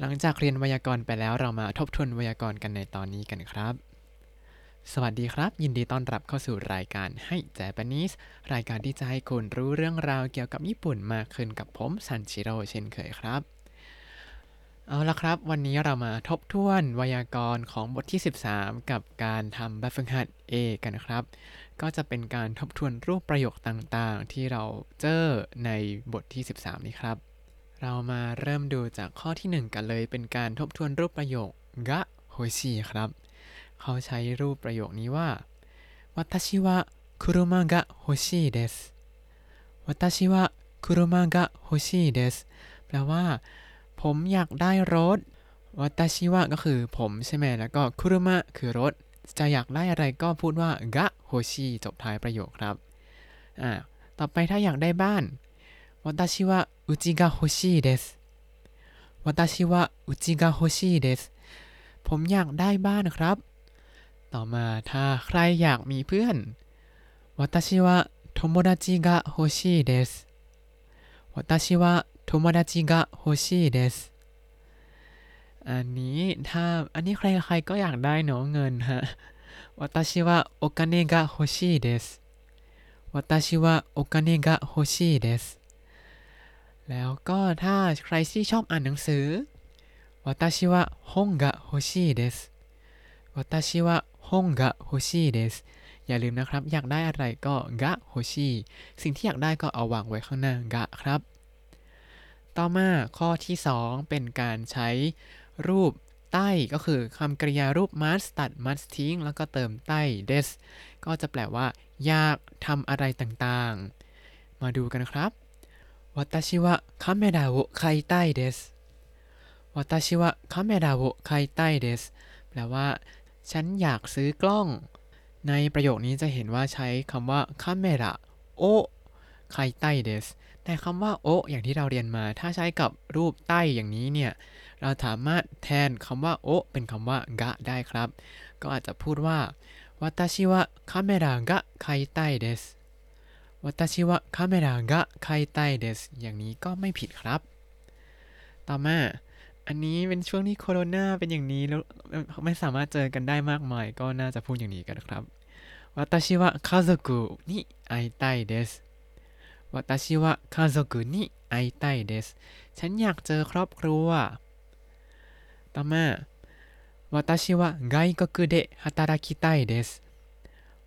หลังจากเรียนไวยากรณ์ไปแล้วเรามาทบทวนไวยากรณ์กันในตอนนี้กันครับ สวัสดีครับ ยินดีต้อนรับเข้าสู่รายการให้แจปนิสรายการที่จะให้คุณรู้เรื่องราวเกี่ยวกับญี่ปุ่นมากขึ้นกับผมซันชิโร่เช่นเคยครับ เอาละครับ วันนี้เรามาทบทวนไวยากรณ์ของบทที่ 13 กับการทำแบบฝึกหัด A กันนะครับ ก็จะเป็นการทบทวนรูปประโยคต่างๆ ที่เราเจอในบทที่ 13 นี้ครับ เรามาเริ่มดูจากข้อที่ 1 กันเลย เป็นการทบทวนรูปประโยคกะโฮชีครับ เขาใช้รูปประโยคนี้ว่าวัตชิวะคุรุมะกะโฮชิเดสวัตชิวะคุรุมะะโฮชิเดสแปลว่า ผมอยากได้รถวัตชิวะก็คือผมใช่ไหมแล้วก็คุรุมะคือรถ จะอยากได้อะไรก็พูดว่ากะโฮชีจบท้ายประโยคครับอ่าต่อไปถ้าอยากได้บ้านวัตชิวะ うちが欲しいです。私はうちが欲しいです。ผมอยากได้บ้านครับ ต่อมาถ้าใครอยากมีเพื่อน私は友達が欲しいです。私は友達が欲しいです。อันนี้ถ้าอันนี้ใครๆก็อยากได้เนอะเงินฮะ私はお金が欲しいです。私はお金が欲しいです。 แล้วก็ถ้าใครที่ชอบอ่านหนังสือวัตชิวะฮงกะโฮชิเดสวัตชิวะฮงกะโฮชิเดสอย่าลืมนะครับ อยากได้อะไรก็กะโฮชิสิ่งที่อยากได้ก็เอาวางไว้ข้างหน้ากะครับ ต่อมาข้อที่ 2 เป็นการใช้รูปใต้ก็คือคำกริยารูป must ตัด must ทิ้ง แล้วก็เติมใต้ des ก็จะแปลว่า อยากทำอะไรต่างๆ มาดูกันครับ 私はカメラを買いたいです私はカメラを買いたいですแปลว่า ฉันอยากซื้อกล้อง ในประโยคนี้จะเห็นว่าใช้คำว่าカメラโอ買いたいですแต่คำว่าโออย่างที่เราเรียนมา ถ้าใช้กับรูปใต้อย่างนี้เนี่ย เราสามารถแทนคำว่าโอเป็นคำว่ากะได้ครับ ก็อาจจะพูดว่า私はカメラが買いたいです 私はカメラが買いたいですอย่างนี้ก็ไม่ผิดครับ ต่อมา อันนี้เป็นช่วงที่โคโรนาเป็นอย่างนี้แล้วไม่สามารถเจอกันได้มากมาย ก็น่าจะพูดอย่างนี้กันครับ私は家族に会いたいです私は家族に会いたいですฉันอยากเจอครอบครัว ต่อมา私は外国で働きたいです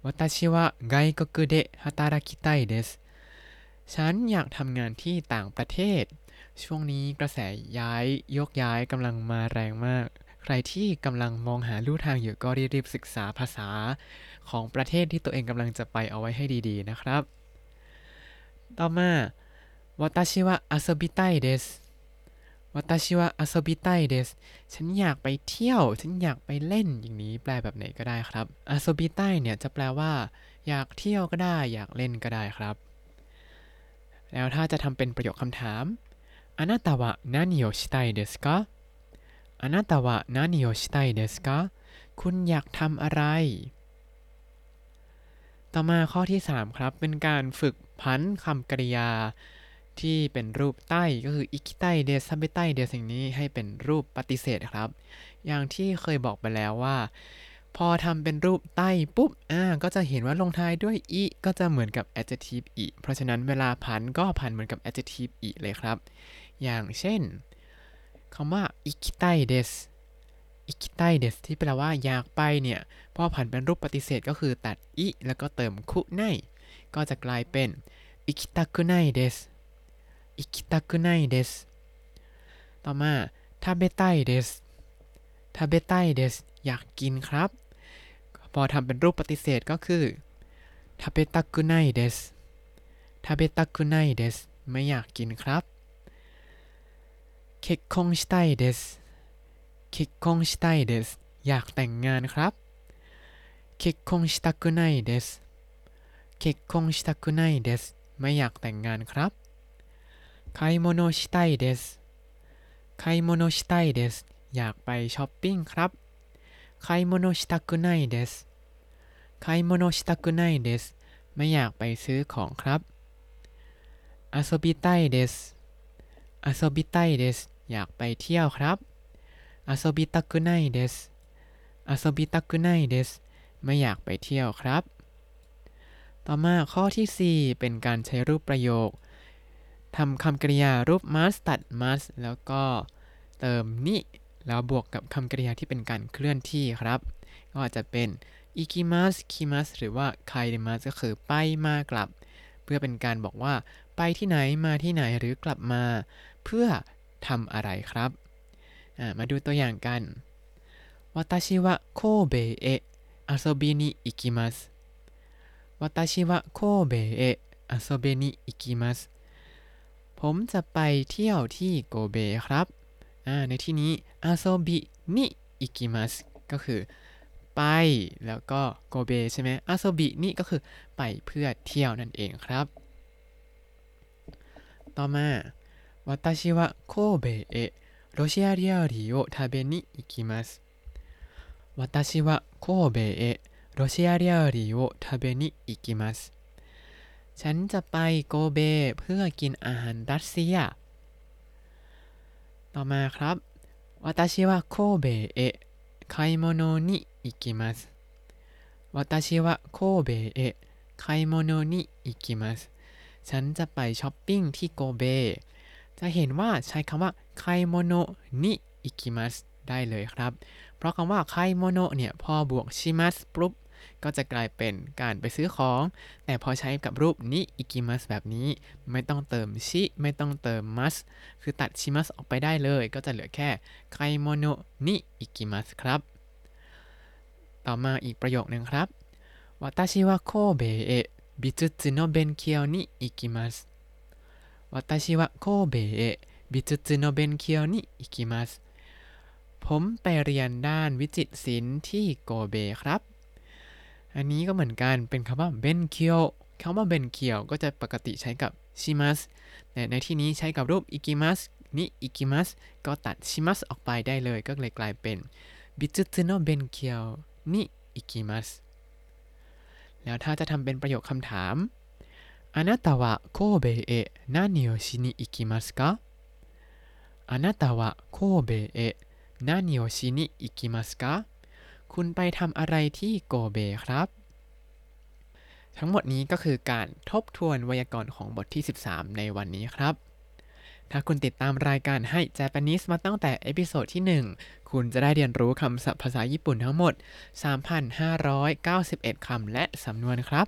私は外国で働きたいですฉันอยากทำงานที่ต่างประเทศ ช่วงนี้กระแสย้ายยกย้ายกำลังมาแรงมาก ใครที่กำลังมองหาลู่ทางอยู่ก็รีบๆศึกษาภาษาของประเทศที่ตัวเองกำลังจะไปเอาไว้ให้ดีๆนะครับ ต่อมา私は遊びたいです 私は遊びたいですฉันอยากไปเที่ยว ฉันอยากไปเล่นอย่างนี้แปลแบบไหนก็ได้ครับอาโซบิไตเนี่ยจะแปลว่า อยากเที่ยวก็ได้ อยากเล่นก็ได้ครับ แล้วถ้าจะทำเป็นประโยคคำถามあなたは何をしたいですかあなたは何をしたいですかคุณอยากทำอะไร ต่อมาข้อที่ 3 ครับ เป็นการฝึกพันคำกริยา ที่เป็นรูปใต้ก็คืออิคิไตเดซัมเบไตเดสิ่งนี้ให้เป็นรูปปฏิเสธครับ อย่างที่เคยบอกไปแล้วว่า พอทำเป็นรูปใต้ปุ๊บอ่าก็จะเห็นว่าลงท้ายด้วยอิก็จะเหมือนกับ adjective อิเพราะฉะนั้นเวลาพันก็พันเหมือนกับ adjective อิเลยครับ อย่างเช่นคำว่า 行きたいです行きたいです ที่แปลว่าอยากไปเนี่ยพอผันเป็นรูปปฏิเสธก็คือตัด い แล้วก็เติม くない ก็จะกลายเป็น 行きたくないです 行きたくないです ต่อมา 食べたいです食べたいです อยากกินครับ พอทำเป็นรูปปฏิเสธก็คือ 食べたくないです食べたくないです ไม่อยากกินครับ 結婚したいです結婚したいです อยากแต่งงานครับ 結婚したくないです結婚したくないです ไม่อยากแต่งงานครับ 買い物したいです買い物したいですอยากไปช้อปปิ้งครับ買い物したくないです買い物したくないですไม่อยากไปซื้อของครับ遊びたいです遊びたいですอยากไปเที่ยวครับ อาโซบิตะกุไนเดสอาโซบิตะกุไนเดสไม่อยากไปเที่ยวครับ ต่อมาข้อที่ 4 เป็นการใช้รูปประโยค ทำคำกริยารูป must ตัด must แล้วก็เติมนิแล้วบวกกับคำกริยาที่เป็นการเคลื่อนที่ครับ ก็อาจจะเป็นอิกิมัสคิมัสหรือว่าไคเดมัสก็คือไปมากลับ เพื่อเป็นการบอกว่า ไปที่ไหนมาที่ไหนหรือกลับมา เพื่อทำอะไรครับมาดูตัวอย่างกันวาตาชิวะโคเบเอะอาโซบินิอิกิมัสวาตาชิวะโคเบเอะอาโซเบนิอิกิมัส ผมจะไปเที่ยวที่โกเบครับในที่นี้ 遊びに行きます ก็คือไป แล้วก็โกเบใช่ไหม 遊びに ก็คือไปเพื่อเที่ยวนั่นเองครับ ต่อมา 私は神戸へロシア料理を食べに行きます私は神戸へロシア料理を食べに行きます ฉันจะไปโกเบเพื่อกินอาหารรัสเซีย ต่อมาครับ私は神戸へ買い物に行 神戸へ買い物に行きます ฉันจะไปช้อปปิ้งที่โกเบ จะเห็นว่าใช้คำว่า 買い物に行きます ได้เลยครับ เพราะคำว่าไคโมโนเนี่ย พอบวก します ปุ๊บ ก็จะกลายเป็นการไปซื้อของ แต่พอใช้กับรูป に行きます แบบนี้ ไม่ต้องเติม し ไม่ต้องเติม ます คือตัด します ออกไปได้เลย ก็จะเหลือแค่ 買い物に行きます ครับ ต่อมาอีกประโยคนึงครับ 私は神戸へ美術の勉強に行きます 私は神戸へ美術の勉強に行きますผมไปเรียนด้านวิจิตรศิลป์ที่โกเบครับ อันนี้ก็เหมือนกันเป็นคำว่าเบนเคียวคำว่าเบนเคียวก็จะปกติใช้กับชิมัสแต่ในที่นี้ใช้กับรูปอิกิมัสนิอิกิมัสก็ตัดชิมัสออกไปได้เลย ก็เลยกลายเป็นบิจุซึโนเบนเคียวนิอิกิมัสแล้วถ้าจะทำเป็นประโยคคำถามあなたは神戸へ何をしに行きますかあなたは神戸へ何をしに行きますか คุณไปทำอะไรที่โกเบครับ ทั้งหมดนี้ก็คือการทบทวนไวยากรณ์ของบทที่ 13 ในวันนี้ครับ ถ้าคุณติดตามรายการให้ Japanese มาตั้งแต่ episode ที่ 1 คุณจะได้เรียนรู้คำศัพท์ภาษาญี่ปุ่นทั้งหมด 3,591 คำและสำนวนครับ